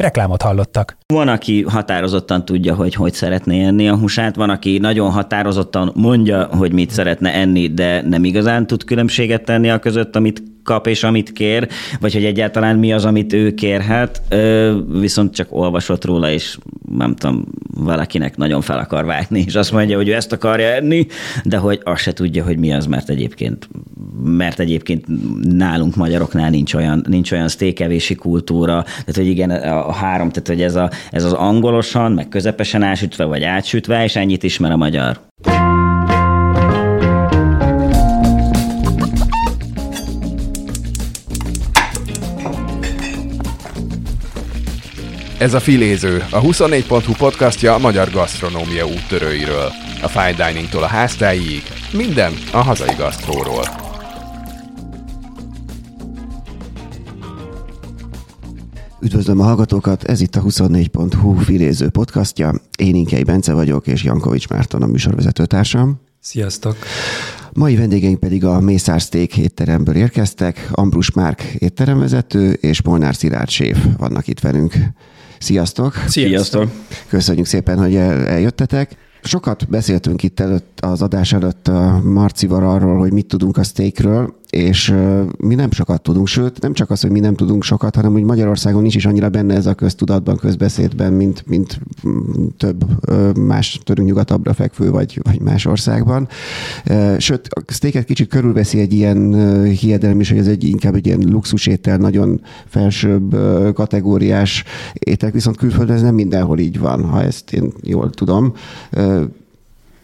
Reklámot hallottak. Van, aki határozottan tudja, hogy hogy szeretné enni a húsát, van, aki nagyon határozottan mondja, hogy mit szeretne enni, de nem igazán tud különbséget tenni a között, amit kap és amit kér, vagy hogy egyáltalán mi az, amit ő kérhet, viszont csak olvasott róla, és nem tudom, valakinek nagyon fel akar vágni, és azt mondja, hogy ő ezt akarja enni, de hogy azt se tudja, hogy mi az, mert egyébként, mert egyébként nálunk magyaroknál nincs olyan, nincs olyan sztékevési kultúra, tehát hogy igen, a három, tehát hogy ez, a, ez az angolosan, meg közepesen ásütve, vagy átsütve, és ennyit ismer a magyar. Ez a Filéző, a 24.hu podcastja a magyar gasztronómia úttörőiről. A fine diningtól a háztáig, minden a hazai gasztróról. Üdvözlöm a hallgatókat, ez itt a 24.hu filéző podcastja. Én Inkei Bence vagyok, és Jankovics Márton a műsorvezetőtársam. Sziasztok! Mai vendégeink pedig a Mészár Steak étteremből érkeztek, Ambrus Márk étteremvezető és Molnár Szilárd séf vannak itt velünk. Sziasztok! Sziasztok! Köszönjük szépen, hogy el, eljöttetek. Sokat beszéltünk itt előtt az adás előtt a Marcival arról, hogy mit tudunk a steakről, és mi nem sokat tudunk, sőt, nem csak az, hogy mi nem tudunk sokat, hanem hogy Magyarországon nincs is annyira benne ez a köztudatban, közbeszédben, mint, mint több más törünk nyugatabbra fekvő, vagy, vagy más országban. Sőt, a steaket kicsit körülveszi egy ilyen hiedelem is, hogy ez egy inkább egy ilyen luxusétel, nagyon felsőbb kategóriás étel, viszont külföldön ez nem mindenhol így van, ha ezt én jól tudom.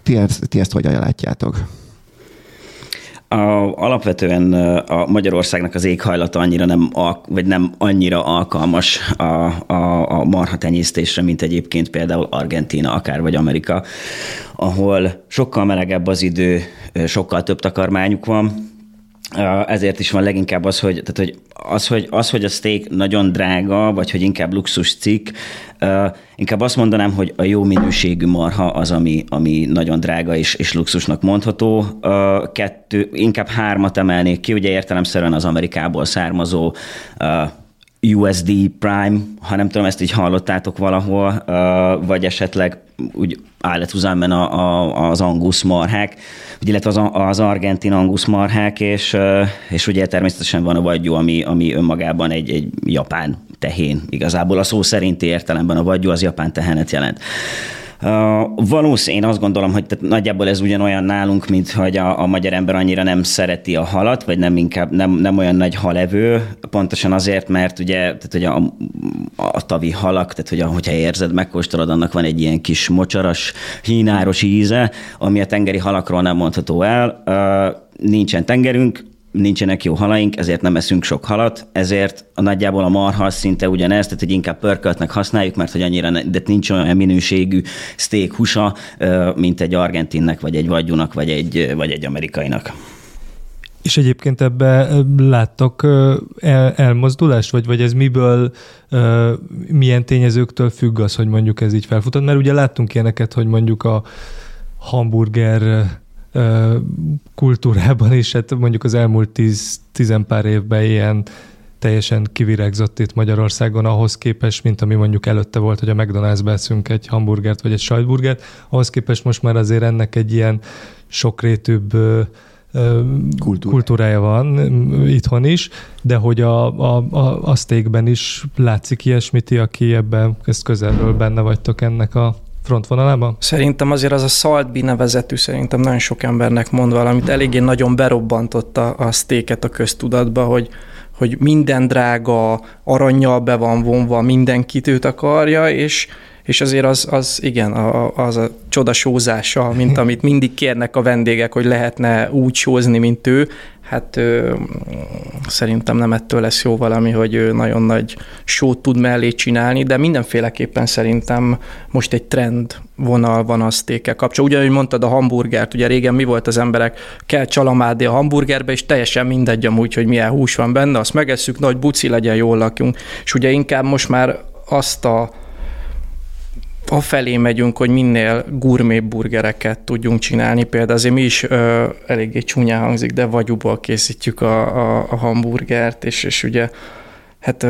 Ti ezt, ti ezt hogyan látjátok? A, alapvetően a Magyarországnak az éghajlata annyira nem, vagy nem annyira alkalmas a, a, a marha tenyésztésre, mint egyébként például Argentína, akár vagy Amerika, ahol sokkal melegebb az idő, sokkal több takarmányuk van, ezért is van leginkább az, hogy, tehát, hogy az, hogy, az, hogy a steak nagyon drága, vagy hogy inkább luxus cikk, inkább azt mondanám, hogy a jó minőségű marha az, ami, ami nagyon drága és, és luxusnak mondható. Kettő, inkább hármat emelnék ki, ugye értelemszerűen az Amerikából származó USD Prime, ha nem tudom, ezt így hallottátok valahol, vagy esetleg úgy állatuzánben a, a, az angusz marhák, illetve az, az argentin angusz marhák, és, és ugye természetesen van a vagyú, ami, ami önmagában egy, egy japán tehén. Igazából a szó szerinti értelemben a vagyú az japán tehenet jelent. Uh, valószínű, én azt gondolom, hogy tehát nagyjából ez ugyanolyan nálunk, mint hogy a, a magyar ember annyira nem szereti a halat, vagy nem inkább nem, nem olyan nagy halevő, pontosan azért, mert ugye tehát, hogy a, a tavi halak, tehát hogy hogyha érzed, megkóstolod, annak van egy ilyen kis mocsaras, hínáros íze, ami a tengeri halakról nem mondható el. Nincsen tengerünk, nincsenek jó halaink, ezért nem eszünk sok halat, ezért a nagyjából a marha szinte ugyanez, tehát hogy inkább pörköltnek használjuk, mert hogy annyira, ne, de nincs olyan minőségű steak húsa, mint egy argentinnek, vagy egy vagyunak, vagy egy, vagy egy amerikainak. És egyébként ebbe láttok el, elmozdulást, vagy, vagy ez miből, milyen tényezőktől függ az, hogy mondjuk ez így felfutott? Mert ugye láttunk ilyeneket, hogy mondjuk a hamburger kultúrában is, hát mondjuk az elmúlt tíz, tizenpár évben ilyen teljesen kivirágzott itt Magyarországon ahhoz képest, mint ami mondjuk előtte volt, hogy a McDonald's-be eszünk egy hamburgert vagy egy sajtburgert, ahhoz képest most már azért ennek egy ilyen sokrétűbb kultúrája. kultúrája van itthon is, de hogy a, a, a, a steakben is látszik ilyesmit, aki ebben ezt közelről benne vagytok ennek a frontvonalában? Szerintem azért az a Saltby nevezetű szerintem nagyon sok embernek mond valamit. Eléggé nagyon berobbantotta a sztéket a köztudatba, hogy hogy minden drága, aranyjal be van vonva, mindenkit őt akarja, és, és azért az, az igen, a, az a csoda sózása, mint amit mindig kérnek a vendégek, hogy lehetne úgy sózni, mint ő, hát ö, szerintem nem ettől lesz jó valami, hogy ő nagyon nagy sót tud mellé csinálni, de mindenféleképpen szerintem most egy trend vonal van a sztékkel kapcsolatban. Ugyanúgy mondtad a hamburgert, ugye régen mi volt az emberek, kell csalamádni a hamburgerbe, és teljesen mindegy amúgy, hogy milyen hús van benne, azt megesszük, nagy buci legyen, jól lakjunk. És ugye inkább most már azt a afelé megyünk, hogy minél gurmé burgereket tudjunk csinálni. Például azért mi is ö, eléggé csúnyán hangzik, de vagyúból készítjük a, a, a hamburgert, és, és ugye Hát,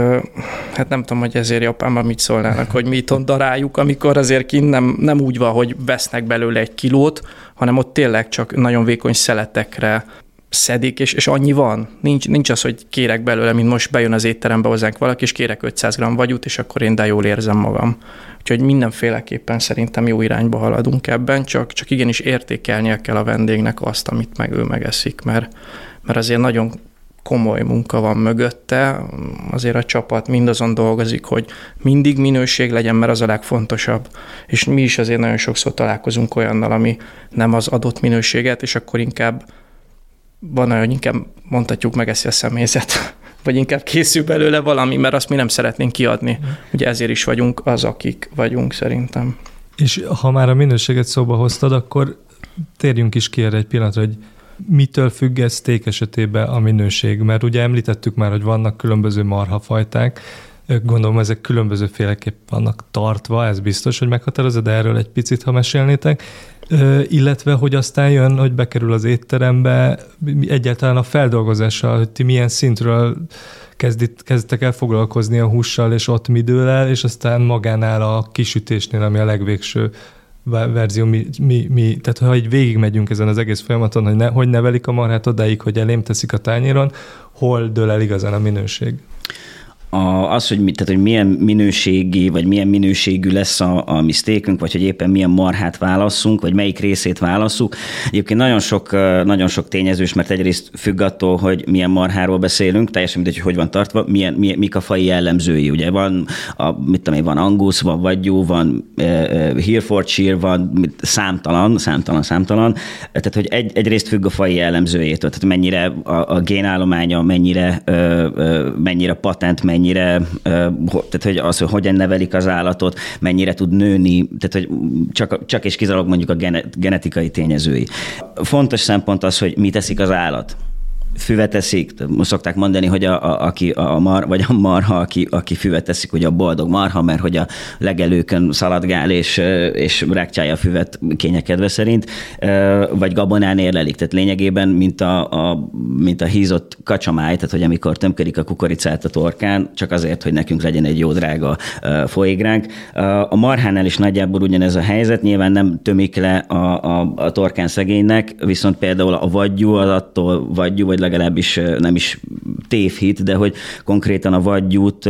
hát nem tudom, hogy ezért Japánban mit szólnának, hogy mi itthon daráljuk, amikor azért kint nem, nem úgy van, hogy vesznek belőle egy kilót, hanem ott tényleg csak nagyon vékony szeletekre szedik, és, és annyi van. Nincs, nincs az, hogy kérek belőle, mint most bejön az étterembe hozzánk valaki, és kérek 500 g vagyút, és akkor én de jól érzem magam. Úgyhogy mindenféleképpen szerintem jó irányba haladunk ebben, csak, csak igenis értékelnie kell a vendégnek azt, amit meg ő megeszik, mert, mert azért nagyon komoly munka van mögötte, azért a csapat mindazon dolgozik, hogy mindig minőség legyen, mert az a legfontosabb. És mi is azért nagyon sokszor találkozunk olyannal, ami nem az adott minőséget, és akkor inkább van olyan, hogy inkább mondhatjuk megeszi a személyzet, vagy inkább készül belőle valami, mert azt mi nem szeretnénk kiadni. Ugye ezért is vagyunk az, akik vagyunk szerintem. És ha már a minőséget szóba hoztad, akkor térjünk is ki erre egy pillanatra, hogy mitől függ ez steak esetében a minőség? Mert ugye említettük már, hogy vannak különböző marhafajták, gondolom ezek különböző féleképp vannak tartva, ez biztos, hogy meghatározza, de erről egy picit, ha mesélnétek. Illetve, hogy aztán jön, hogy bekerül az étterembe, egyáltalán a feldolgozással, hogy ti milyen szintről kezdit, kezdtek el foglalkozni a hússal, és ott midőlel, és aztán magánál a kisütésnél, ami a legvégső verzió, mi, mi, mi, tehát ha így végigmegyünk ezen az egész folyamaton, hogy, ne, hogy nevelik a marhát odáig, hogy elém teszik a tányéron, hol dől el igazán a minőség? A, az, hogy, tehát, hogy milyen minőségi, vagy milyen minőségű lesz a, a mi steakünk, vagy hogy éppen milyen marhát válasszunk, vagy melyik részét válasszuk. Egyébként nagyon sok, nagyon sok tényezős, mert egyrészt függ attól, hogy milyen marháról beszélünk, teljesen mindegy, hogy hogy van tartva, milyen, milyen, mik a fai jellemzői. Ugye van, a, mit tudom én, van Angus, van Vagyú, van uh, Herefordshire, van mit, számtalan, számtalan, számtalan. Tehát, hogy egy, egyrészt függ a fai jellemzőjétől, tehát mennyire a, a génállománya, mennyire, uh, uh, mennyire patent, mennyire mennyire, tehát hogy az, hogy hogyan nevelik az állatot, mennyire tud nőni, tehát hogy csak, csak és kizárólag mondjuk a genetikai tényezői. Fontos szempont az, hogy mit teszik az állat füvet teszik, szokták mondani, hogy a, a, aki a mar, vagy a marha, aki, aki füvet teszik, hogy a boldog marha, mert hogy a legelőkön szaladgál és, és rektyálja a füvet kényekedve szerint, vagy gabonán érlelik. Tehát lényegében, mint a, a, mint a hízott kacsamáj, tehát hogy amikor tömködik a kukoricát a torkán, csak azért, hogy nekünk legyen egy jó drága folyégránk. A marhánál is nagyjából ugyanez a helyzet, nyilván nem tömik le a, a, a torkán szegénynek, viszont például a vagyjú az attól vagyjú, vagy legalábbis nem is tévhit, de hogy konkrétan a vagyút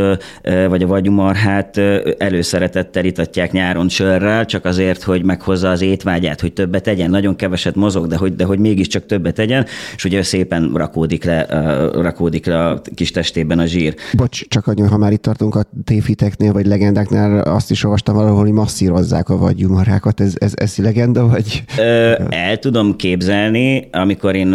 vagy a vagyumarhát előszeretettel itatják nyáron sörrel, csak azért, hogy meghozza az étvágyát, hogy többet tegyen. Nagyon keveset mozog, de hogy, de hogy mégiscsak többet tegyen, és ugye szépen rakódik le, rakódik le a kis testében a zsír. Bocs, csak annyi, ha már itt tartunk a tévhiteknél, vagy legendáknál, azt is olvastam valahol, hogy masszírozzák a vagyumarhákat. Ez, ez, ez legenda, vagy? Ö, el tudom képzelni, amikor én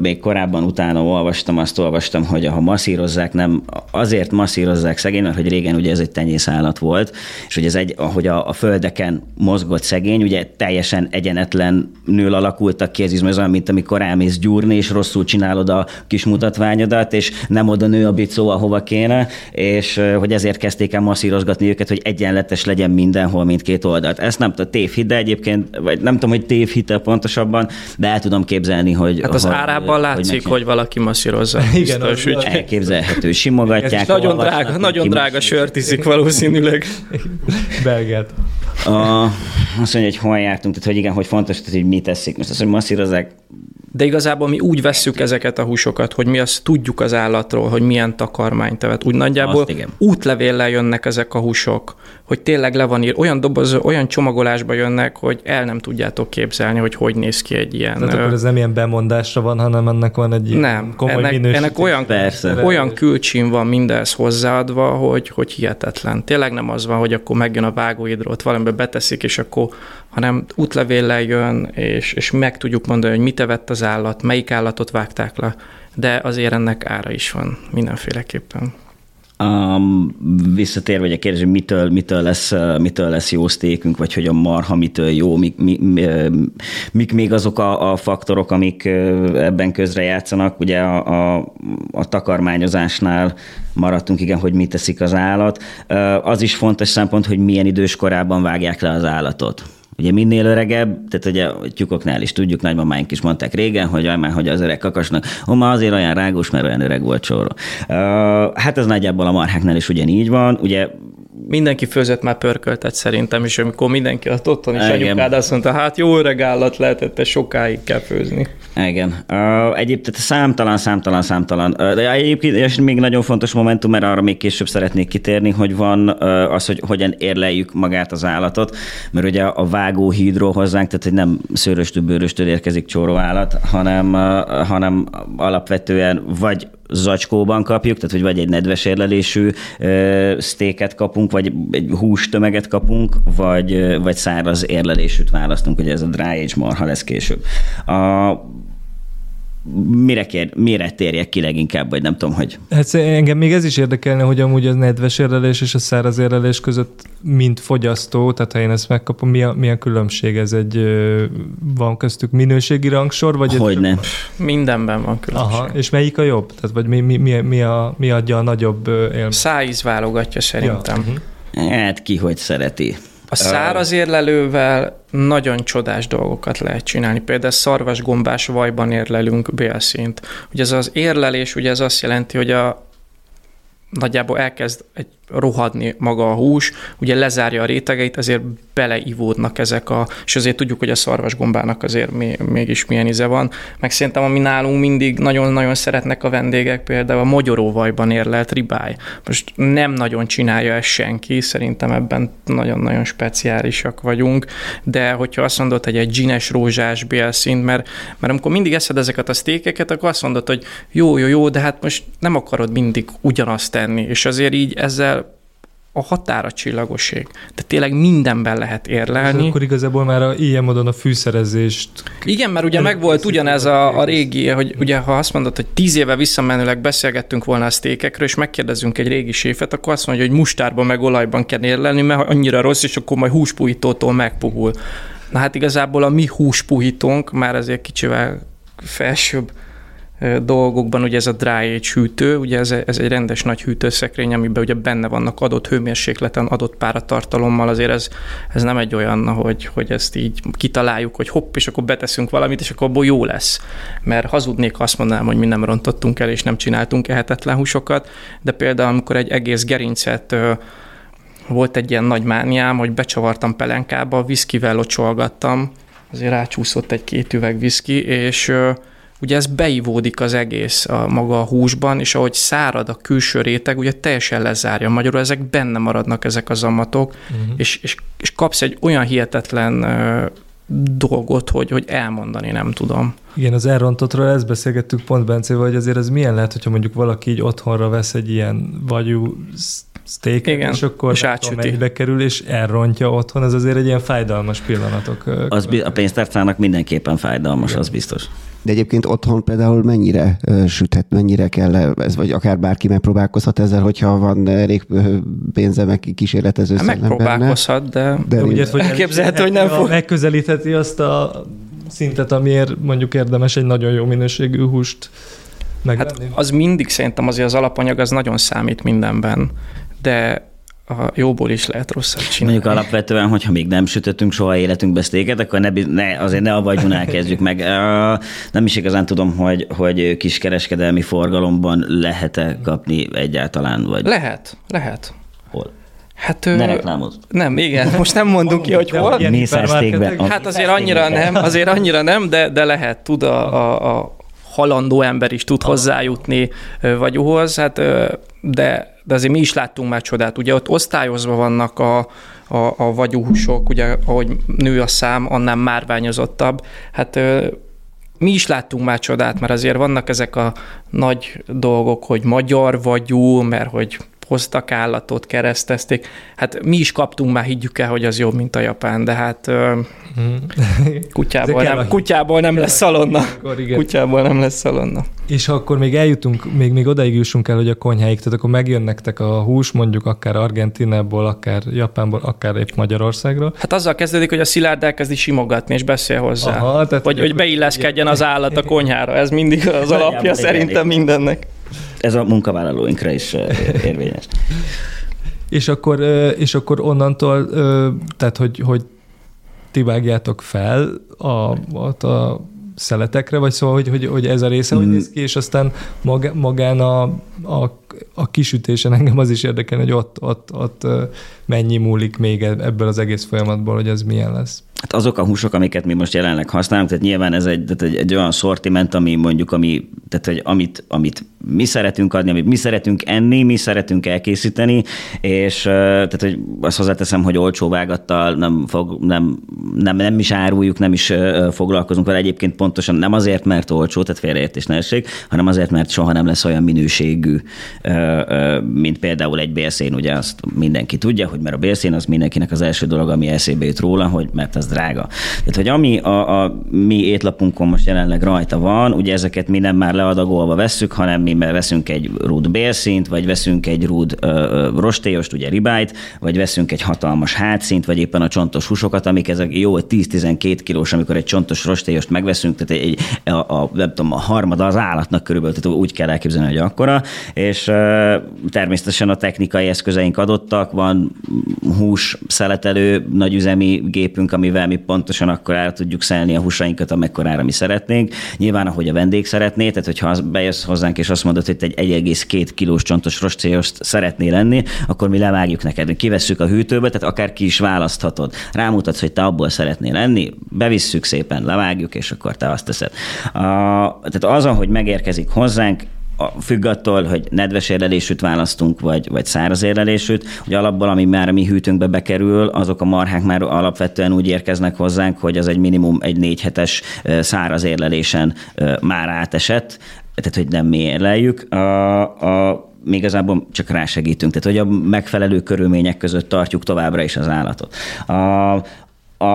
még korábban utána utána olvastam, azt olvastam, hogy ha masszírozzák, nem azért masszírozzák szegény, mert hogy régen ugye ez egy tenyészállat volt, és hogy ez egy, ahogy a, a földeken mozgott szegény, ugye teljesen egyenetlen nől alakultak ki, ez is olyan, mint amikor elmész gyúrni, és rosszul csinálod a kis mutatványodat, és nem oda nő a bicó, ahova kéne, és hogy ezért kezdték el masszírozgatni őket, hogy egyenletes legyen mindenhol mindkét oldalt. Ezt nem tudom, tévhit, de egyébként, vagy nem tudom, hogy tévhite pontosabban, de el tudom képzelni, hogy... Hát az hogy, árában látszik, hogy, hogy valaki masszírozza. Igen, biztos, hogy elképzelhető. Simogatják. nagyon drága, nagyon drága sört iszik valószínűleg. Belgát. A, azt mondja, hogy hol jártunk, tehát hogy igen, hogy fontos, tehát, hogy mit teszik. Most azt, hogy masszírozzák, de igazából mi úgy vesszük ezeket a húsokat, hogy mi azt tudjuk az állatról, hogy milyen takarmányt tevet. Úgy nagyjából útlevéllel jönnek ezek a húsok, hogy tényleg le van ír, olyan doboz, olyan csomagolásba jönnek, hogy el nem tudjátok képzelni, hogy hogy néz ki egy ilyen. Tehát akkor ez nem ilyen bemondásra van, hanem ennek van egy nem, komoly ennek, minősítés. ennek olyan, Persze. olyan külcsin van mindez hozzáadva, hogy, hogy hihetetlen. Tényleg nem az van, hogy akkor megjön a vágóidrót, valamibe beteszik, és akkor, hanem útlevéllel jön, és, és meg tudjuk mondani, hogy mit evett az állat, melyik állatot vágták le, de azért ennek ára is van mindenféleképpen. Um, visszatérve vagy a kérdés, hogy mitől, mitől, lesz, mitől lesz jó sztékünk, vagy hogy a marha mitől jó, mik, mi, mi, mik még azok a, a faktorok, amik ebben közre játszanak. Ugye a, a, a takarmányozásnál maradtunk, igen, hogy mit teszik az állat. Az is fontos szempont, hogy milyen idős korában vágják le az állatot. Ugye minél öregebb, tehát ugye a tyúkoknál is tudjuk, nagymamáink is mondták régen, hogy aj már, hogy az öreg kakasnak, ó, ma azért olyan rágós, mert olyan öreg volt sorra. Uh, hát ez nagyjából a marháknál is ugyanígy van. Ugye mindenki főzött már pörköltet szerintem, és amikor mindenki ott otthon is Igen. anyukád azt mondta, hát jó öreg állat lehetett, ezt sokáig kell főzni. Igen. Egyébként számtalan, számtalan, számtalan. De egyébként és még nagyon fontos momentum, mert arra még később szeretnék kitérni, hogy van az, hogy hogyan érleljük magát az állatot, mert ugye a vágóhídról hozzánk, tehát hogy nem szőröstől, bőröstől érkezik csóróállat, hanem, uh, hanem alapvetően vagy zacskóban kapjuk, tehát hogy vagy egy nedves érlelésű uh, sztéket kapunk, vagy egy hústömeget kapunk, vagy, vagy száraz érlelésűt választunk, ugye ez a dry age marha lesz később. A, mire, kér, mire térjek ki leginkább, vagy nem tudom, hogy... Hát engem még ez is érdekelne, hogy amúgy az nedves érlelés és a száraz érlelés között, mint fogyasztó, tehát ha én ezt megkapom, mi a, mi a különbség? Ez egy, van köztük minőségi rangsor? Vagy Hogyne. Mindenben van különbség. Aha, és melyik a jobb? Tehát vagy mi, mi, mi, mi, a, mi adja a nagyobb élményt? Szájíz válogatja szerintem. Ja. Uh-huh. Hát ki hogy szereti. A száraz érlelővel nagyon csodás dolgokat lehet csinálni. Például szarvasgombás vajban érlelünk bélszint. Ugye ez az érlelés, ugye ez azt jelenti, hogy a nagyjából elkezd egy rohadni maga a hús, ugye lezárja a rétegeit, ezért beleivódnak ezek a, és azért tudjuk, hogy a szarvasgombának azért mégis milyen íze van. Meg szerintem, ami nálunk mindig nagyon-nagyon szeretnek a vendégek, például a mogyoróvajban érlelt ribály. Most nem nagyon csinálja ezt senki, szerintem ebben nagyon-nagyon speciálisak vagyunk, de hogyha azt mondod, hogy egy dzsines rózsás bélszint, mert, mert amikor mindig eszed ezeket a sztékeket, akkor azt mondod, hogy jó, jó, jó, de hát most nem akarod mindig ugyanazt tenni, és azért így ezzel a határa csillagoség. De tényleg mindenben lehet érlelni. És akkor igazából már a, ilyen módon a fűszerezést... Igen, mert ugye meg volt ugyanez a, a régi, hogy ugye ha azt mondod, hogy tíz éve visszamenőleg beszélgettünk volna a sztékekről, és megkérdezünk egy régi séfet, akkor azt mondja, hogy mustárban meg olajban kell érlelni, mert annyira rossz, és akkor majd húspuhítótól megpuhul. Na hát igazából a mi húspuhítónk már azért kicsivel felsőbb dolgokban, ugye ez a dry age hűtő, ugye ez, ez egy rendes nagy hűtőszekrény, amiben ugye benne vannak adott hőmérsékleten, adott páratartalommal, azért ez, ez nem egy olyan, hogy, hogy ezt így kitaláljuk, hogy hopp, és akkor beteszünk valamit, és akkor abból jó lesz. Mert hazudnék, azt mondanám, hogy mi nem rontottunk el, és nem csináltunk ehetetlen húsokat, de például amikor egy egész gerincet volt egy ilyen nagy mániám, hogy becsavartam pelenkába, viszkivel locsolgattam, azért rácsúszott egy-két üveg viszki, és ugye ez beivódik az egész a maga a húsban, és ahogy szárad a külső réteg, ugye teljesen lezárja. Magyarul ezek benne maradnak ezek a zamatok, uh-huh. és, és, és kapsz egy olyan hihetetlen dolgot, hogy, hogy elmondani nem tudom. Igen, az elrontottról ezt beszélgettük pont Bencével, hogy azért ez milyen lehet, hogyha mondjuk valaki így otthonra vesz egy ilyen vagyú steak Igen, és akkor és mennyibe kerül, és elrontja otthon, ez azért egy ilyen fájdalmas pillanatok. Az a pénztárcának mindenképpen fájdalmas, Igen. az biztos. De egyébként otthon például mennyire süthet, mennyire kell ez, vagy akár bárki megpróbálkozhat ezzel, hogyha van elég pénze, meg kísérletező hát Megpróbálkozhat, de, de úgy hogy elképzelhető, hogy nem fog. Megközelítheti azt a szintet, amiért mondjuk érdemes egy nagyon jó minőségű húst megvenni. Hát az mindig szerintem azért az alapanyag az nagyon számít mindenben, de a jóból is lehet rosszat csinálni. Mondjuk alapvetően, hogyha még nem sütöttünk soha életünkbe sztéket, akkor ne, ne, azért ne a vagyonál kezdjük meg. Nem is igazán tudom, hogy, hogy kiskereskedelmi forgalomban lehet-e kapni egyáltalán. Vagy... Lehet, lehet. Hol? Hát, ne reklámozd. Nem, igen, most nem mondunk ki, hogy hol. Hát azért annyira nem, azért annyira nem, de, de lehet, tud a, a, a halandó ember is tud hozzájutni vagyuhoz, hát de de azért mi is láttunk már csodát. Ugye ott osztályozva vannak a, a, a vagyúhúsok, ugye ahogy nő a szám, annál márványozottabb. Hát mi is láttunk már csodát, mert azért vannak ezek a nagy dolgok, hogy magyar vagyú, mert hogy hoztak állatot, keresztezték. Hát mi is kaptunk már, higgyük el, hogy az jobb, mint a japán, de hát mm. kutyából, nem, kutyából nem lesz szalonna. Kutyából nem lesz szalonna. És ha akkor még eljutunk, még, még odaig jussunk el, hogy a konyháig, tehát akkor megjön nektek a hús, mondjuk akár Argentinából, akár Japánból, akár épp Magyarországról. Hát azzal kezdődik, hogy a szilárd elkezdi simogatni, és beszél hozzá. Aha, tehát vagy hogy beilleszkedjen az állat a konyhára. Ez mindig az alapja szerintem mindennek. Ez a munkavállalóinkra is érvényes. és, akkor, és akkor onnantól, tehát hogy, hogy ti vágjátok fel a, a, a szeletekre, vagy szóval, hogy, hogy, hogy ez a része, mm. hogy néz ki, és aztán mag, magán a, a, a kisütésen engem az is érdekel, hogy ott, ott, ott mennyi múlik még e-, ebből az egész folyamatból, hogy ez milyen lesz. Hát azok a húsok, amiket mi most jelenleg használunk, tehát nyilván ez egy, tehát egy, egy olyan szortiment, ami mondjuk, ami, tehát hogy amit, amit mi szeretünk adni, amit mi szeretünk enni, mi szeretünk elkészíteni, és tehát, hogy azt hozzáteszem, hogy olcsó vágattal nem, fog, nem, nem, nem is áruljuk, nem is foglalkozunk vele. Egyébként pontosan nem azért, mert olcsó, tehát félreértés ne hanem azért, mert soha nem lesz olyan minőségű, mint például egy bélszén, ugye azt mindenki tudja, hogy mert a bélszén az mindenkinek az első dolog, ami eszébe jut róla, hogy mert az drága. Tehát, hogy ami a, a mi étlapunkon most jelenleg rajta van, ugye ezeket mi nem már leadagolva vesszük, hanem mi veszünk egy rúd bélszint, vagy veszünk egy rúd rostélyost, ugye ribájt, vagy veszünk egy hatalmas hátszint, vagy éppen a csontos húsokat, amik ezek jó, 10-12 kilós, amikor egy csontos rostélyost megveszünk, tehát egy, a, a, nem tudom, a harmada az állatnak körülbelül, tehát úgy kell elképzelni, hogy akkora, és természetesen a technikai eszközeink adottak, van hús szeletelő nagyüzemi gépünk, amivel mi pontosan akkor el tudjuk szelni a húsainkat, amekkorára mi szeretnénk. Nyilván, ahogy a vendég szeretné, tehát hogyha bejössz hozzánk és azt mondod, hogy egy 1,2 kilós csontos rostcélyost szeretné lenni, akkor mi levágjuk neked, kivesszük a hűtőbe, tehát akár ki is választhatod. Rámutatsz, hogy te abból szeretnél lenni, bevisszük szépen, levágjuk, és akkor te azt teszed. A, tehát az, hogy megérkezik hozzánk, a, függ attól, hogy nedves érlelésűt választunk, vagy, vagy száraz érlelésűt, hogy alapból, ami már a mi hűtőnkbe bekerül, azok a marhák már alapvetően úgy érkeznek hozzánk, hogy az egy minimum egy négy hetes száraz érlelésen már átesett, tehát hogy nem mi érleljük. A, a, mi igazából csak rásegítünk, tehát hogy a megfelelő körülmények között tartjuk továbbra is az állatot. A, a,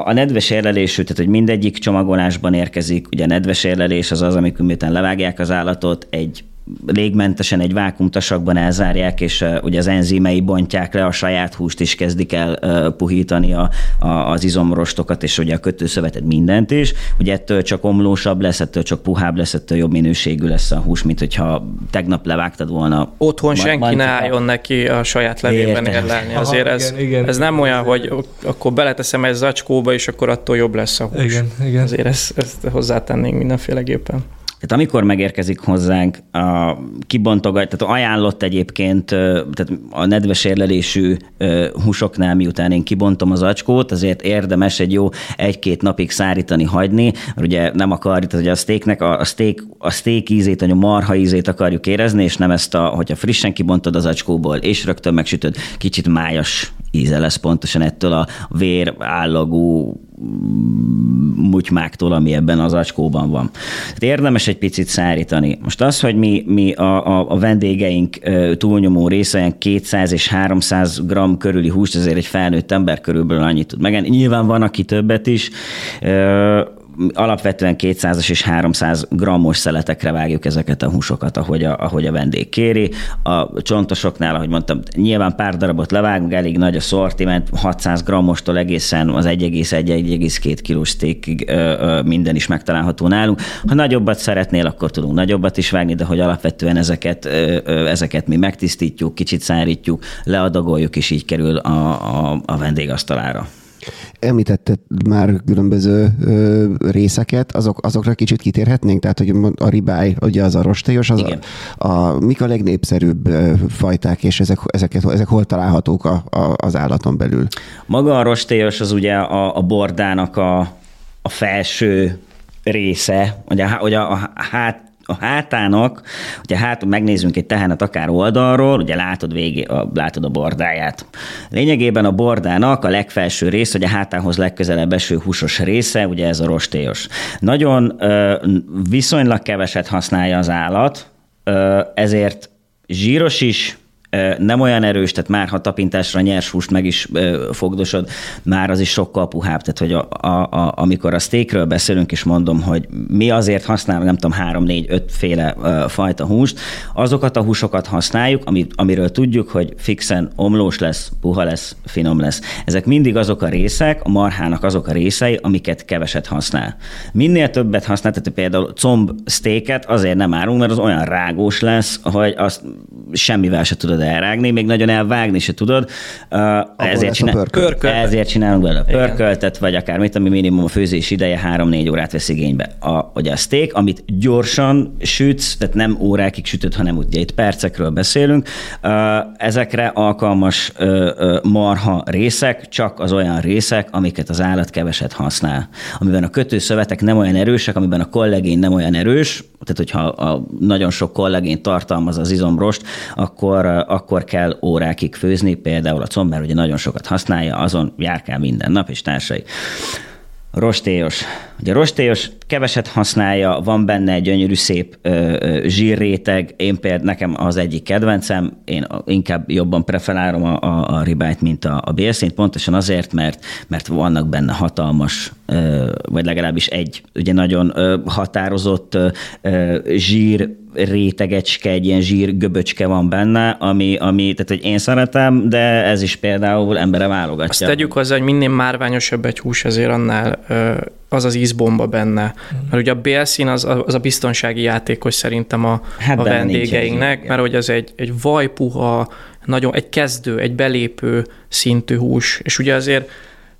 a nedves érlelésű, tehát hogy mindegyik csomagolásban érkezik, ugye a nedves érlelés az az, amikor miután levágják az állatot, egy légmentesen egy vákumtasakban elzárják, és uh, ugye az enzimei bontják le a saját húst, és kezdik el uh, puhítani a, a, az izomrostokat, és ugye a kötőszövetet mindent is. Ugye ettől csak omlósabb lesz, ettől csak puhább lesz, ettől jobb minőségű lesz a hús, mint hogyha tegnap levágtad volna. Otthon senki ne álljon neki a saját levében érlelni. Azért Aha, ez, igen, igen. ez nem olyan, hogy akkor beleteszem egy zacskóba, és akkor attól jobb lesz a hús. Igen, igen. Azért ezt, ezt hozzátennénk mindenféleképpen. Tehát amikor megérkezik hozzánk, a kibontogat, tehát ajánlott egyébként, tehát a nedves érlelésű húsoknál, miután én kibontom az acskót, azért érdemes egy jó egy-két napig szárítani, hagyni, mert ugye nem akar, tehát hogy a steaknek a, a, steak, a steak ízét, a marha ízét akarjuk érezni, és nem ezt a, hogyha frissen kibontod az acskóból, és rögtön megsütöd, kicsit májas íze lesz pontosan ettől a vér állagú mutymáktól, ami ebben az acskóban van. Tehát érdemes egy picit szárítani. Most az, hogy mi, mi a, a, a vendégeink túlnyomó része 200 és 300 gram körüli húst, ezért egy felnőtt ember körülbelül annyit tud megenni. Nyilván van, aki többet is alapvetően 200 és 300 grammos szeletekre vágjuk ezeket a húsokat, ahogy a, ahogy a vendég kéri. A csontosoknál, ahogy mondtam, nyilván pár darabot levágunk, elég nagy a szortiment, 600 grammostól egészen az 1,1-1,2 kilós steakig minden is megtalálható nálunk. Ha nagyobbat szeretnél, akkor tudunk nagyobbat is vágni, de hogy alapvetően ezeket, ezeket mi megtisztítjuk, kicsit szárítjuk, leadagoljuk, és így kerül a, a, a vendégasztalára. Említetted már különböző ö, részeket, azok, azokra kicsit kitérhetnénk? Tehát, hogy a ribáj, ugye az a rostélyos, az a, a, mik a legnépszerűbb fajták, és ezek, ezeket, ezek hol találhatók a, a, az állaton belül? Maga a rostélyos az ugye a, a bordának a, a felső része, ugye, ugye a, a hát a hátának, ugye hát megnézzünk egy tehenet akár oldalról, ugye látod végé, a, látod a bordáját. Lényegében a bordának a legfelső rész, hogy a hátához legközelebb eső húsos része, ugye ez a rostélyos. Nagyon viszonylag keveset használja az állat, ezért zsíros is, nem olyan erős, tehát már ha tapintásra nyers húst meg is fogdosod, már az is sokkal puhább. Tehát, hogy a, a, a, amikor a steakről beszélünk, és mondom, hogy mi azért használunk, nem tudom, három, négy, öt féle fajta húst, azokat a húsokat használjuk, amit, amiről tudjuk, hogy fixen omlós lesz, puha lesz, finom lesz. Ezek mindig azok a részek, a marhának azok a részei, amiket keveset használ. Minél többet használ, tehát például comb steaket azért nem árunk, mert az olyan rágós lesz, hogy azt semmivel se tudod elrágni, még nagyon elvágni se tudod. Uh, ezért, csinál, pörkölt. ezért csinálunk belőle pörköltet, vagy akár mit, ami minimum a főzés ideje 3-4 órát vesz igénybe. A, ugye a steak, amit gyorsan sütsz, tehát nem órákig sütött, hanem ugye itt percekről beszélünk, uh, ezekre alkalmas uh, uh, marha részek, csak az olyan részek, amiket az állat keveset használ. Amiben a kötőszövetek nem olyan erősek, amiben a kollégén nem olyan erős, tehát hogyha a nagyon sok kollégén tartalmaz az izomrost, akkor, akkor kell órákig főzni, például a comb, mert ugye nagyon sokat használja, azon járkál minden nap, és társai. Rostélyos. Ugye rostélyos keveset használja, van benne egy gyönyörű szép ö, ö, zsírréteg, én például nekem az egyik kedvencem, én inkább jobban preferálom a, a, a ribájt, mint a, a bélszínt, pontosan azért, mert, mert vannak benne hatalmas, ö, vagy legalábbis egy ugye nagyon ö, határozott ö, zsír rétegecske, egy ilyen zsír göböcske van benne, ami, ami, tehát hogy én szeretem, de ez is például embere válogatja. Azt tegyük hozzá, hogy minél márványosabb egy hús, azért annál az az ízbomba benne. Mm. Mert ugye a bélszín az, az a biztonsági játékos szerintem a, hát a vendégeinknek, mert hogy az egy, egy vajpuha, nagyon egy kezdő, egy belépő szintű hús, és ugye azért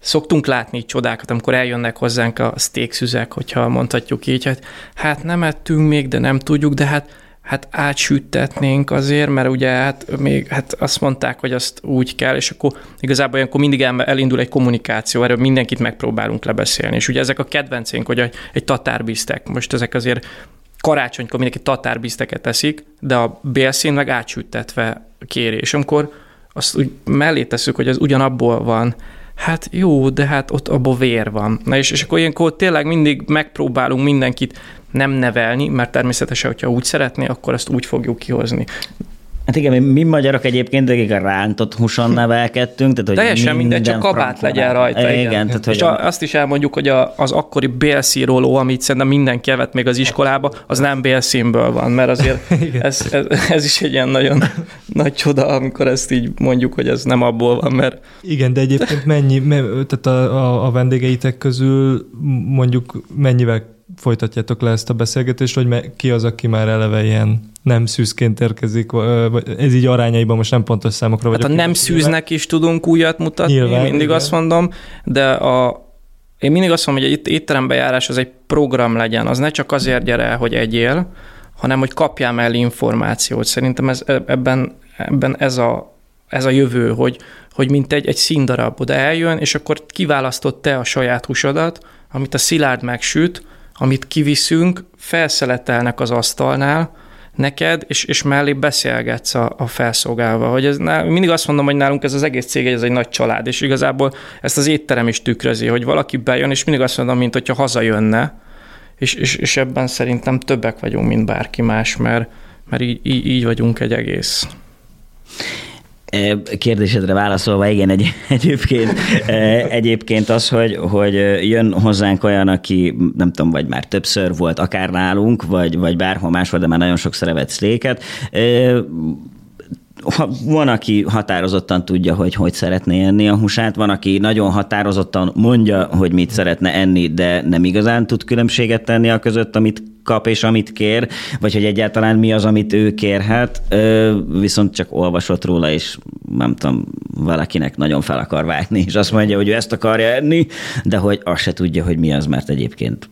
szoktunk látni csodákat, amikor eljönnek hozzánk a sztékszüzek, hogyha mondhatjuk így, hogy hát nem ettünk még, de nem tudjuk, de hát hát átsüttetnénk azért, mert ugye hát még hát azt mondták, hogy azt úgy kell, és akkor igazából olyankor mindig elindul egy kommunikáció, erről mindenkit megpróbálunk lebeszélni. És ugye ezek a kedvencénk, hogy egy tatárbisztek, most ezek azért karácsonykor mindenki tatárbiszteket teszik, de a bélszín meg átsüttetve kéri. És amikor azt úgy mellé tesszük, hogy az ugyanabból van, hát jó, de hát ott abból vér van. Na és, és akkor ilyenkor tényleg mindig megpróbálunk mindenkit nem nevelni, mert természetesen, hogyha úgy szeretné, akkor ezt úgy fogjuk kihozni. Hát igen, mi, mi magyarok egyébként, akik a rántott húson nevelkedtünk. Tehát, hogy Teljesen mindegy, csak kabát legyen rajta. Igen, igen. Tehát, hogy és a, azt is elmondjuk, hogy a, az akkori bélszíróló, amit szerintem mindenki evett még az iskolába, az nem bélszínből van, mert azért ez, ez, ez, is egy ilyen nagyon nagy csoda, amikor ezt így mondjuk, hogy ez nem abból van, mert... Igen, de egyébként mennyi, tehát a, a, a vendégeitek közül mondjuk mennyivel folytatjátok le ezt a beszélgetést, hogy ki az, aki már eleve ilyen nem szűzként érkezik, ez így arányaiban most nem pontos számokra vagyok. Hát a nem szűznek is tudunk újat mutatni, Nyilván, mindig igen. azt mondom, de a, én mindig azt mondom, hogy egy étterembe járás az egy program legyen, az ne csak azért gyere, hogy egyél, hanem hogy kapjál el információt. Szerintem ez, ebben, ebben ez, a, ez a jövő, hogy, hogy mint egy, egy színdarab oda eljön, és akkor kiválasztott te a saját húsodat, amit a szilárd megsüt, amit kiviszünk, felszeletelnek az asztalnál, neked, és, és mellé beszélgetsz a, a felszolgálva. Hogy ez, mindig azt mondom, hogy nálunk ez az egész cég ez egy nagy család, és igazából ezt az étterem is tükrözi, hogy valaki bejön, és mindig azt mondom, mint hogyha hazajönne, és, és, és ebben szerintem többek vagyunk, mint bárki más, mert, mert így, így, így vagyunk egy egész. Kérdésedre válaszolva, igen, egy, egyébként, egyébként az, hogy, hogy jön hozzánk olyan, aki nem tudom, vagy már többször volt akár nálunk, vagy, vagy bárhol máshol, de már nagyon sokszor evett szléket, van, aki határozottan tudja, hogy hogy szeretné enni a húsát, van, aki nagyon határozottan mondja, hogy mit szeretne enni, de nem igazán tud különbséget tenni a között, amit kap és amit kér, vagy hogy egyáltalán mi az, amit ő kérhet, viszont csak olvasott róla, és nem tudom, valakinek nagyon fel akar vágni, és azt mondja, hogy ő ezt akarja enni, de hogy azt se tudja, hogy mi az, mert egyébként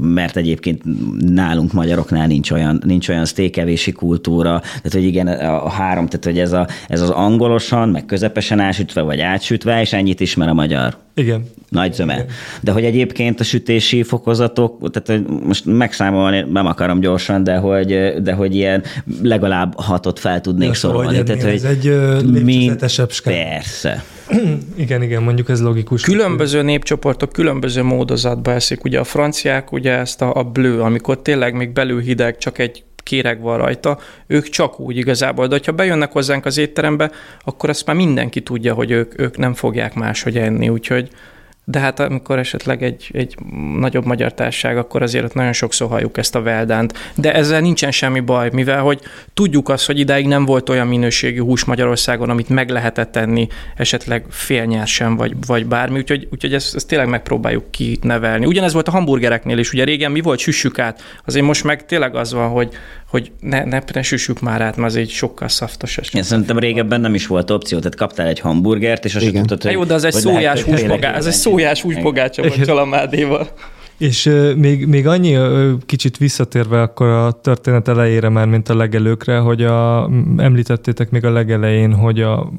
mert egyébként nálunk magyaroknál nincs olyan, nincs olyan sztékevési kultúra, tehát hogy igen, a három, tehát hogy ez, a, ez az angolosan, meg közepesen ásütve, vagy átsütve, és ennyit ismer a magyar. Igen. Nagy zöme. De hogy egyébként a sütési fokozatok, tehát hogy most megszámolni nem akarom gyorsan, de hogy, de hogy ilyen legalább hatot fel tudnék szóval, sorolni. hogy Tehát, hogy ez egy, lépcsőzetesebb skála. Persze. Igen, igen, mondjuk ez logikus. Különböző népcsoportok különböző módozatba eszik. Ugye a franciák ugye ezt a, a blő, amikor tényleg még belül hideg, csak egy kéreg van rajta, ők csak úgy igazából, de ha bejönnek hozzánk az étterembe, akkor azt már mindenki tudja, hogy ők, ők nem fogják máshogy enni, úgyhogy de hát amikor esetleg egy, egy nagyobb magyar társaság, akkor azért ott nagyon sokszor halljuk ezt a veldánt. De ezzel nincsen semmi baj, mivel hogy tudjuk azt, hogy idáig nem volt olyan minőségű hús Magyarországon, amit meg lehetett tenni esetleg félnyersen, vagy, vagy bármi, úgyhogy, úgyhogy ezt, ezt tényleg megpróbáljuk kinevelni. Ugyanez volt a hamburgereknél is, ugye régen mi volt, süssük át, azért most meg tényleg az van, hogy, hogy ne, ne, ne süssük már át, mert az egy sokkal szaftos. Én szerintem régebben nem is volt opció, tehát kaptál egy hamburgert, és azt tudtad, hogy... jó, de az egy szójás húspogács, ez egy szójás húspogácsa vagy csalamádéval. És még, még annyi kicsit visszatérve akkor a történet elejére már, mint a legelőkre, hogy a, említettétek még a legelején, hogy a,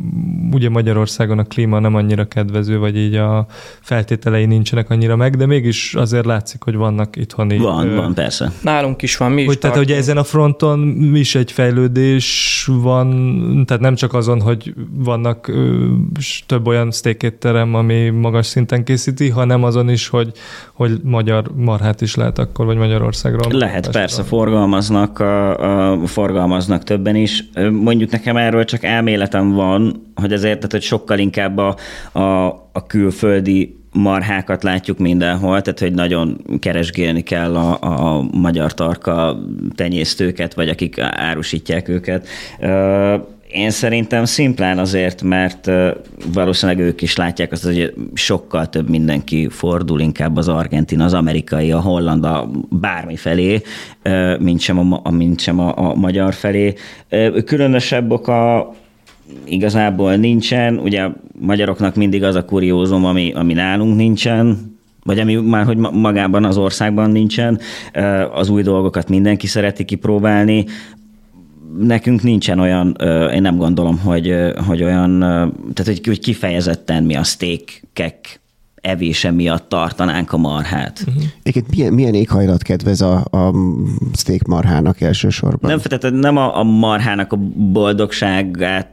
ugye Magyarországon a klíma nem annyira kedvező, vagy így a feltételei nincsenek annyira meg, de mégis azért látszik, hogy vannak itthoni... Van, ö, van, persze. Nálunk is van, mi is Hogy tehát, hogy ezen a fronton is egy fejlődés van, tehát nem csak azon, hogy vannak ö, több olyan sztékétterem, ami magas szinten készíti, hanem azon is, hogy, hogy magyar marhát is lehet akkor, vagy Magyarországról. Lehet, persze, forgalmaznak, a, a, forgalmaznak többen is. Mondjuk nekem erről csak elméletem van, hogy ezért, tehát, hogy sokkal inkább a, a, a külföldi marhákat látjuk mindenhol, tehát hogy nagyon keresgélni kell a, a magyar tarka tenyésztőket, vagy akik árusítják őket. Ö, Én szerintem szimplán azért, mert valószínűleg ők is látják azt, hogy sokkal több mindenki fordul inkább az argentin, az amerikai, a holland, a bármi felé, mint sem a, mint sem a, a magyar felé. Különösebb oka igazából nincsen. Ugye magyaroknak mindig az a kuriózum, ami, ami nálunk nincsen, vagy ami már, hogy ma- magában az országban nincsen. Az új dolgokat mindenki szereti kipróbálni. Nekünk nincsen olyan, én nem gondolom, hogy, hogy olyan, tehát hogy, hogy kifejezetten mi a steakek evése miatt tartanánk a marhát. Uh-huh. Egyébként milyen, milyen éghajlat kedvez a, a steak marhának elsősorban? Nem, tehát nem a, a marhának a boldogságát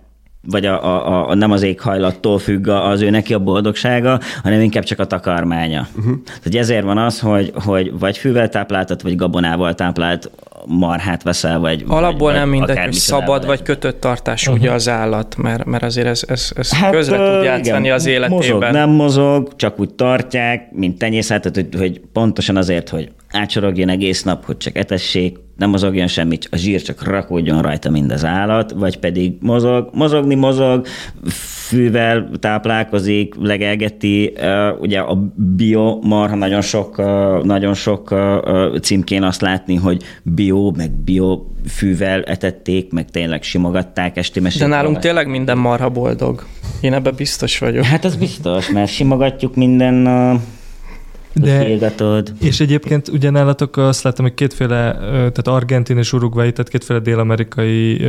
vagy a, a, a, nem az éghajlattól függ az ő neki a boldogsága, hanem inkább csak a takarmánya. Uh-huh. Tehát ezért van az, hogy, hogy vagy fűvel tápláltat, vagy gabonával táplált marhát veszel, vagy Alapból vagy, nem mindegy, hogy szabad vagy kötött tartású ugye az állat, mert, mert azért ez, ez, ez hát, közre ö, tud játszani igen, az életében. Mozog, nem mozog, csak úgy tartják, mint tenyészet, tehát hogy, hogy pontosan azért, hogy átsorogjon egész nap, hogy csak etessék, nem mozogjon semmit, a zsír csak rakódjon rajta mind az állat, vagy pedig mozog, mozogni mozog, fűvel táplálkozik, legelgeti, ugye a bio marha nagyon sok, nagyon sok címkén azt látni, hogy bio, meg bio fűvel etették, meg tényleg simogatták esti De mesét. nálunk tényleg minden marha boldog. Én ebben biztos vagyok. Hát az biztos, mert simogatjuk minden De-. És egyébként ugye nálatok azt láttam, hogy kétféle, tehát argentin és uruguayi, tehát kétféle dél-amerikai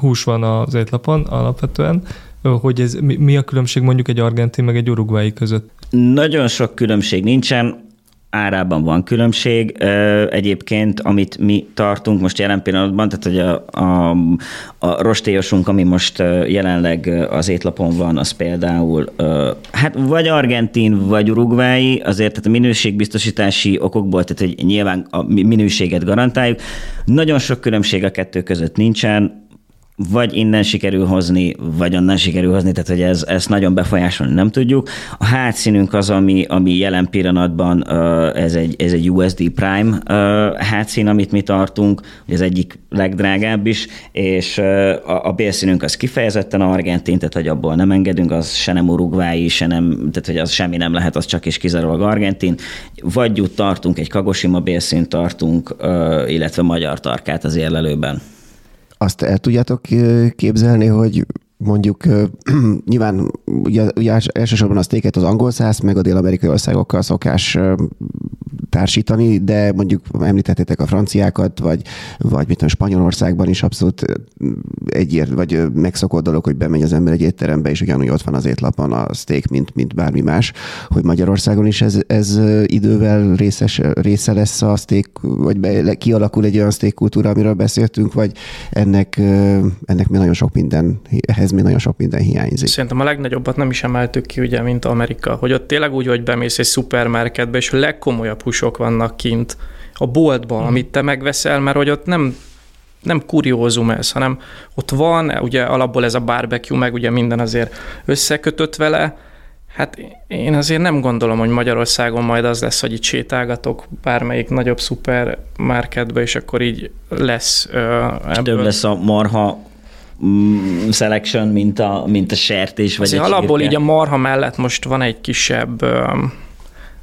hús van az étlapon alapvetően, hogy ez, mi, mi a különbség mondjuk egy argentin meg egy uruguayi között? Nagyon sok különbség nincsen, árában van különbség. Egyébként, amit mi tartunk most jelen pillanatban, tehát hogy a, a, a rostélyosunk, ami most jelenleg az étlapon van, az például hát vagy argentin, vagy urugvái, azért tehát a minőségbiztosítási okokból, tehát hogy nyilván a mi- minőséget garantáljuk. Nagyon sok különbség a kettő között nincsen, vagy innen sikerül hozni, vagy onnan sikerül hozni, tehát hogy ez, ezt nagyon befolyásolni nem tudjuk. A hátszínünk az, ami, ami jelen pillanatban ez egy, ez egy USD Prime hátszín, amit mi tartunk, az egyik legdrágább is, és a, a bélszínünk az kifejezetten argentin, tehát hogy abból nem engedünk, az se nem urugvái, se nem, tehát hogy az semmi nem lehet, az csak és kizárólag argentin. Vagy tartunk, egy Kagoshima bélszínt tartunk, illetve magyar tarkát az érlelőben. Azt el tudjátok képzelni, hogy mondjuk nyilván ugye, ugye elsősorban a sztéket az angol száz, meg a dél-amerikai országokkal szokás társítani, de mondjuk említettétek a franciákat, vagy, vagy mit tudom, Spanyolországban is abszolút egyért, vagy megszokott dolog, hogy bemegy az ember egy étterembe, és ugyanúgy ott van az étlapon a steak, mint, mint bármi más, hogy Magyarországon is ez, ez idővel részes, része lesz a steak, vagy be, kialakul egy olyan steak kultúra, amiről beszéltünk, vagy ennek, ennek mi nagyon sok minden, ehhez mi nagyon sok minden hiányzik. Szerintem a legnagyobbat nem is emeltük ki, ugye, mint Amerika, hogy ott tényleg úgy, hogy bemész egy szupermarketbe, és a legkomolyabb húsok vannak kint a boltban, hmm. amit te megveszel, mert hogy ott nem nem kuriózum ez, hanem ott van, ugye alapból ez a barbecue, meg ugye minden azért összekötött vele, Hát én azért nem gondolom, hogy Magyarországon majd az lesz, hogy itt sétálgatok bármelyik nagyobb szupermarketbe, és akkor így lesz ebből. Több lesz a marha mm, selection, mint a, mint a sertés, vagy azért alapból így a marha mellett most van egy kisebb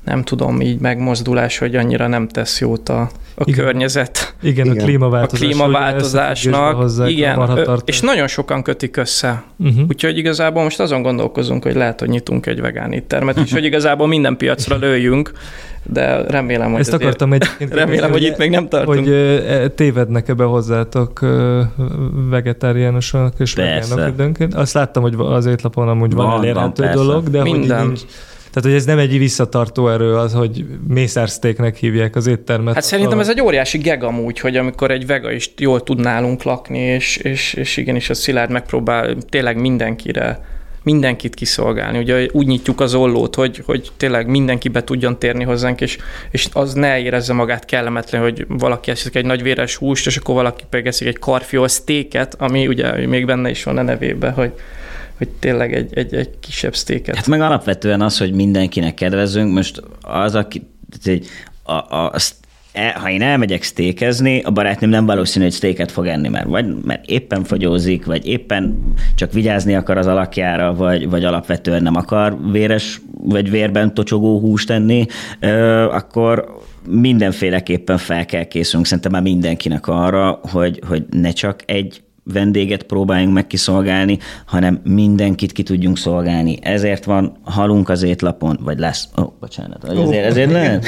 nem tudom, így megmozdulás, hogy annyira nem tesz jót a, a igen. környezet. Igen, igen, a klímaváltozás. A klímaváltozásnak, igen, a és nagyon sokan kötik össze. Uh-huh. Úgyhogy igazából most azon gondolkozunk, hogy lehet, hogy nyitunk egy vegán éttermet, és hogy igazából minden piacra lőjünk, de remélem, hogy Ezt akartam egyébként. Remélem, hogy itt még nem tartunk. Hogy e, tévednek ebbe hozzátok vegetáriánusok és vegánok időnként. Azt láttam, hogy az étlapon amúgy van, van elérhető dolog, de Minden. hogy nincs tehát, hogy ez nem egy visszatartó erő az, hogy mészársztéknek hívják az éttermet. Hát szerintem ez egy óriási geg amúgy, hogy amikor egy vega is jól tud nálunk lakni, és, és, és igenis a Szilárd megpróbál tényleg mindenkire mindenkit kiszolgálni. Ugye úgy nyitjuk az ollót, hogy, hogy tényleg mindenki be tudjon térni hozzánk, és, és az ne érezze magát kellemetlen, hogy valaki eszik egy nagy véres húst, és akkor valaki pedig eszik egy karfiol sztéket, ami ugye még benne is van a nevébe, hogy, hogy tényleg egy, egy, egy kisebb sztéket. Hát meg alapvetően az, hogy mindenkinek kedvezünk, most az, aki a, a, e, ha én elmegyek sztékezni, a barátnőm nem valószínű, hogy sztéket fog enni, mert vagy mert éppen fogyózik, vagy éppen csak vigyázni akar az alakjára, vagy, vagy alapvetően nem akar véres, vagy vérben tocsogó húst enni, akkor mindenféleképpen fel kell készülnünk szerintem már mindenkinek arra, hogy, hogy ne csak egy vendéget próbáljunk meg kiszolgálni, hanem mindenkit ki tudjunk szolgálni. Ezért van halunk az étlapon, vagy lesz, ó, oh, bocsánat, ezért, ezért lehet.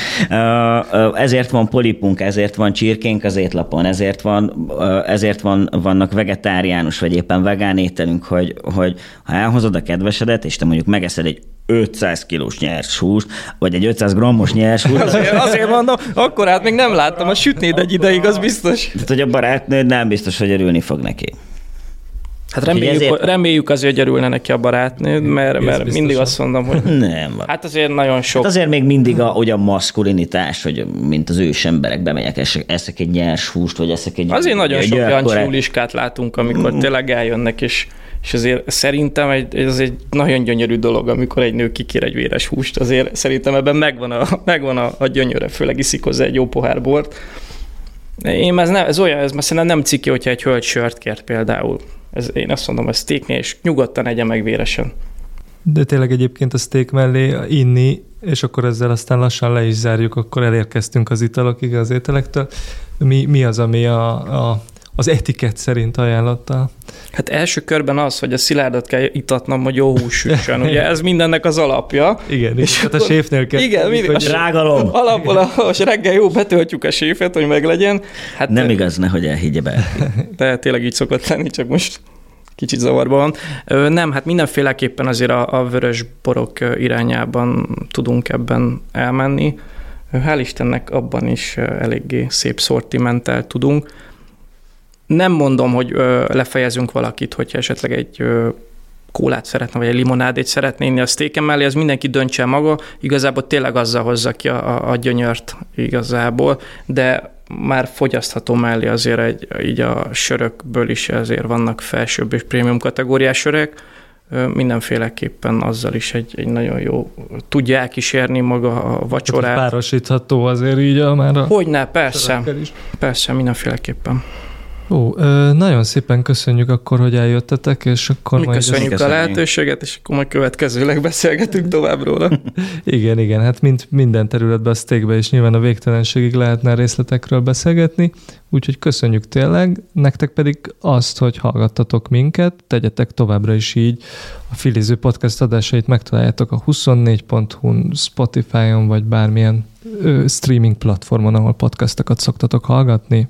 Ezért van polipunk, ezért van csirkénk az étlapon, ezért, van, ezért van, vannak vegetáriánus, vagy éppen vegán ételünk, hogy, hogy ha elhozod a kedvesedet, és te mondjuk megeszed egy 500 kilós nyers húst, vagy egy 500 grammos nyers húst. Azért, azért mondom, akkor hát még nem láttam, a sütnéd egy ideig, az biztos. Tehát, hogy a barátnőd nem biztos, hogy örülni fog neki. Hát reméljük, ezért... reméljük azért, hogy örülne neki a barátnő, mert, mert mindig azt mondom, hogy nem. Hát azért nagyon sok. Hát azért még mindig a, hogy a maszkulinitás, hogy mint az ős emberek bemegyek, eszek, eszek egy nyers húst, vagy eszek egy... Azért nagyon egy sok olyan látunk, amikor tényleg eljönnek, és és azért szerintem egy, ez egy nagyon gyönyörű dolog, amikor egy nő kikér egy véres húst, azért szerintem ebben megvan a, megvan a, a gyönyöre, főleg iszik hozzá egy jó pohár bort. Én ez, nem, ez olyan, ez mert szerintem nem ciki, hogyha egy hölgy sört kért például. Ez, én azt mondom, hogy steaknél, és nyugodtan egye meg véresen. De tényleg egyébként a steak mellé inni, és akkor ezzel aztán lassan le is zárjuk, akkor elérkeztünk az italokig, az ételektől. Mi, mi az, ami a, a az etikett szerint ajánlotta? Hát első körben az, hogy a szilárdat kell itatnom, hogy jó hús ugye ez mindennek az alapja. Igen, és hát a séfnél kell. Igen, mindig, hogy rágalom. Alapból, a, reggel jó, betöltjük a séfet, hogy meglegyen. Hát, Nem igaz, nehogy elhiggye be. De tényleg így szokott lenni, csak most kicsit zavarban van. Nem, hát mindenféleképpen azért a, a vörös borok irányában tudunk ebben elmenni. Hál' Istennek abban is eléggé szép szortimenttel tudunk. Nem mondom, hogy ö, lefejezünk valakit, hogyha esetleg egy ö, kólát szeretne, vagy egy limonádét szeretné inni a sztéken mellé, az mindenki döntse maga, igazából tényleg azzal hozza ki a, a gyönyört igazából, de már fogyasztható mellé azért egy, így a sörökből is azért vannak felsőbb és prémium kategóriás sörök, mindenféleképpen azzal is egy, egy nagyon jó, tudja elkísérni maga a vacsorát. Tehát párosítható azért így a már a Hogyne, persze, persze, mindenféleképpen. Ó, nagyon szépen köszönjük akkor, hogy eljöttetek, és akkor Mi majd... köszönjük a köszönjük. lehetőséget, és akkor majd következőleg beszélgetünk tovább róla. Igen, igen, hát mint minden területben, a steakbe is nyilván a végtelenségig lehetne részletekről beszélgetni, úgyhogy köszönjük tényleg, nektek pedig azt, hogy hallgattatok minket, tegyetek továbbra is így. A Filiző podcast adásait megtaláljátok a 24.hu-n, Spotify-on, vagy bármilyen ö, streaming platformon, ahol podcastokat szoktatok hallgatni.